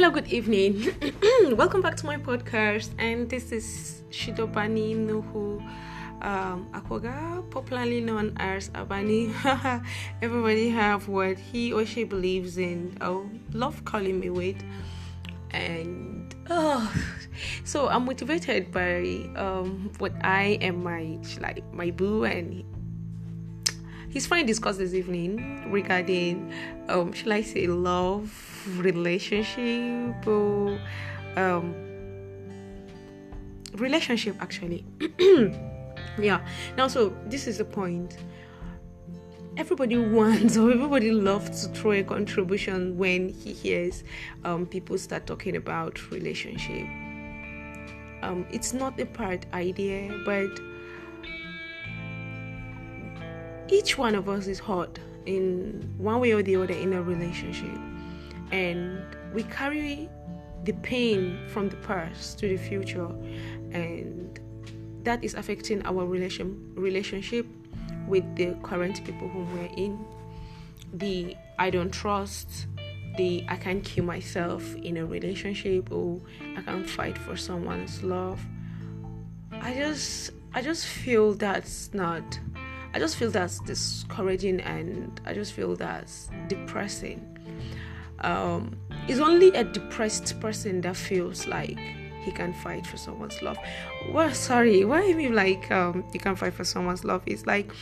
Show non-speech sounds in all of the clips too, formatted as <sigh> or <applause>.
Hello, good evening. <clears throat> Welcome back to my podcast, and this is Shidobani Nuhu um, Akwaga, popularly known as Abani. <laughs> Everybody have what he or she believes in. Oh, love calling me with, and oh, so I'm motivated by um, what I am my like my boo and he's trying to discuss this evening regarding um should I say love relationship um relationship actually. <clears throat> Yeah. Now so this is the point. Everybody <laughs> wants or everybody loves to throw a contribution when he hears um, people start talking about relationship. Um, it's not a part idea but each one of us is hurt in one way or the other in a relationship. And we carry the pain from the past to the future. And that is affecting our relation relationship with the current people whom we're in. The i don't trust the i can't kill myself in a relationship or i can't fight for someone's love. I just i just feel that's not I just feel that's discouraging and I just feel that's depressing. Um, it's only a depressed person that feels like he can fight for someone's love. Well, sorry, why I mean like um, you can fight for someone's love? It's like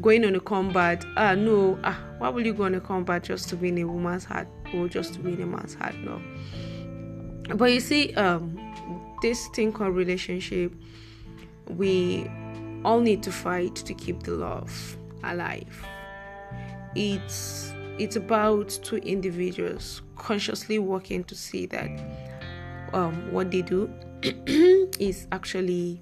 going on a combat. Ah, uh, no, ah, why will you go on a combat just to win a woman's heart or just to win a man's heart? No. But you see, um, this thing called relationship, we all need to fight to keep the love alive. It's it's about two individuals consciously working to see that um, what they do <clears throat> is actually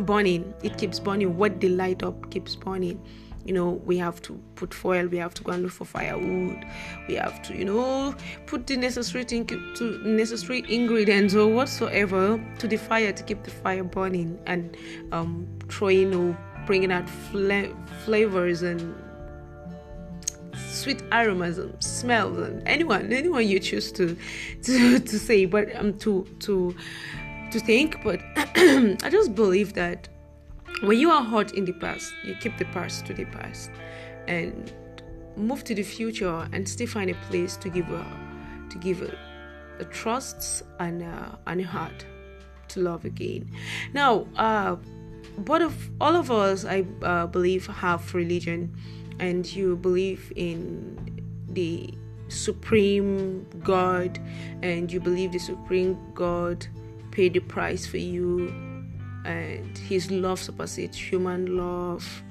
burning. It keeps burning. What they light up keeps burning you know we have to put foil we have to go and look for firewood we have to you know put the necessary thing to necessary ingredients or whatsoever to the fire to keep the fire burning and um throwing or bringing out fla- flavors and sweet aromas and smells and anyone anyone you choose to <laughs> to, to say but um to to to think but <clears throat> i just believe that when you are hurt in the past, you keep the past to the past. And move to the future and still find a place to give a to give a, a trust and a, and a heart to love again. Now, uh, both of all of us, I uh, believe, have religion, and you believe in the supreme God, and you believe the supreme God paid the price for you and his love supersedes human love.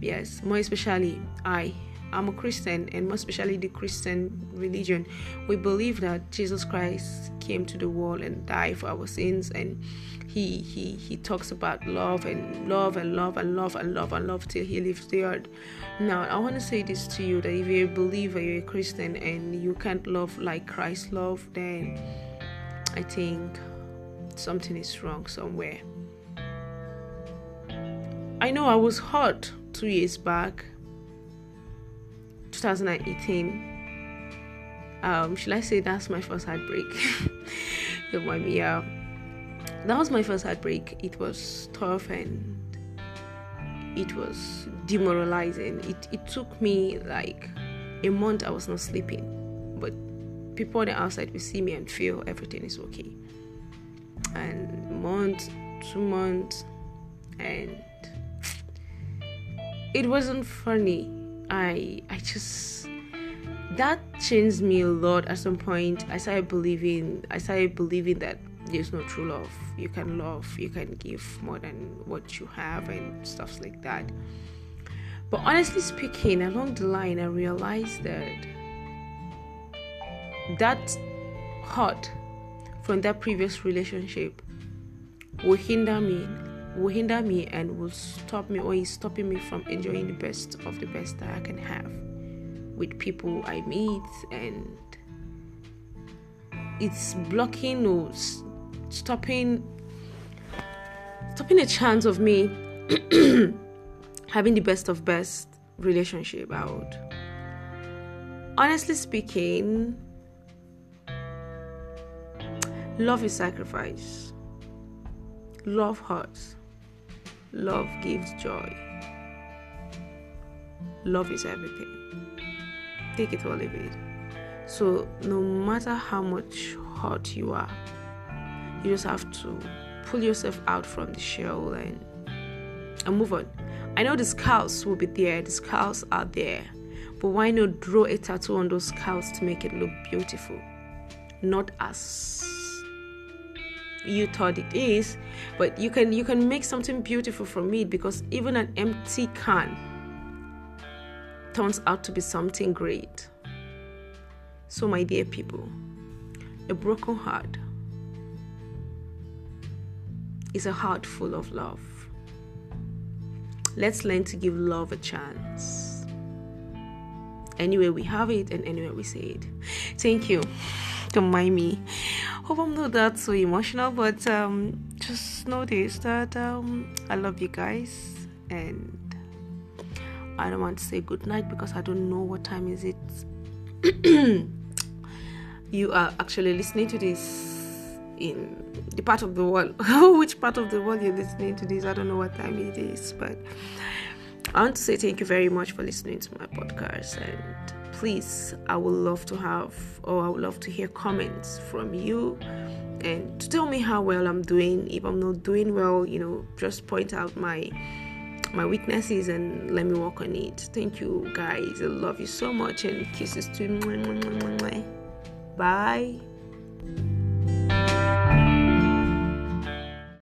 Yes, more especially I. I'm a Christian, and more especially the Christian religion, we believe that Jesus Christ came to the world and died for our sins, and he he he talks about love and love and love and love and love and love till he leaves the earth. Now, I want to say this to you that if you're a believer, you're a Christian, and you can't love like Christ loved, then I think something is wrong somewhere. I know I was hurt two years back, 2018. Um, should I say that's my first heartbreak? <laughs> Mind me. Yeah, that was my first heartbreak. It was tough and it was demoralizing. It it took me like a month. I was not sleeping, but people on the outside will see me and feel everything is okay. And month, two months, and it wasn't funny. I I just that changed me a lot at some point. I started believing I started believing that there's no true love. You can love, you can give more than what you have and stuff like that. But honestly speaking, along the line I realized that that hurt from that previous relationship will hinder me will hinder me and will stop me or is stopping me from enjoying the best of the best that I can have with people I meet and it's blocking or stopping stopping a chance of me <clears throat> having the best of best relationship out honestly speaking Love is sacrifice. Love hurts. Love gives joy. Love is everything. Take it or leave it. So, no matter how much hurt you are, you just have to pull yourself out from the shell and, and move on. I know the scars will be there, the scars are there, but why not draw a tattoo on those scars to make it look beautiful? Not as you thought it is, but you can you can make something beautiful from it because even an empty can turns out to be something great. So my dear people, a broken heart is a heart full of love. Let's learn to give love a chance. anyway we have it and anyway we say it. Thank you. Don't mind me. Hope I'm not that so emotional, but um, just notice that um, I love you guys and I don't want to say good night because I don't know what time is it. <clears throat> you are actually listening to this in the part of the world <laughs> which part of the world you're listening to this i don't know what time it is but i want to say thank you very much for listening to my podcast and please i would love to have or i would love to hear comments from you. And to tell me how well i'm doing. If i'm not doing well you know just point out my my weaknesses and let me work on it. Thank you guys. I love you so much. And kisses to bye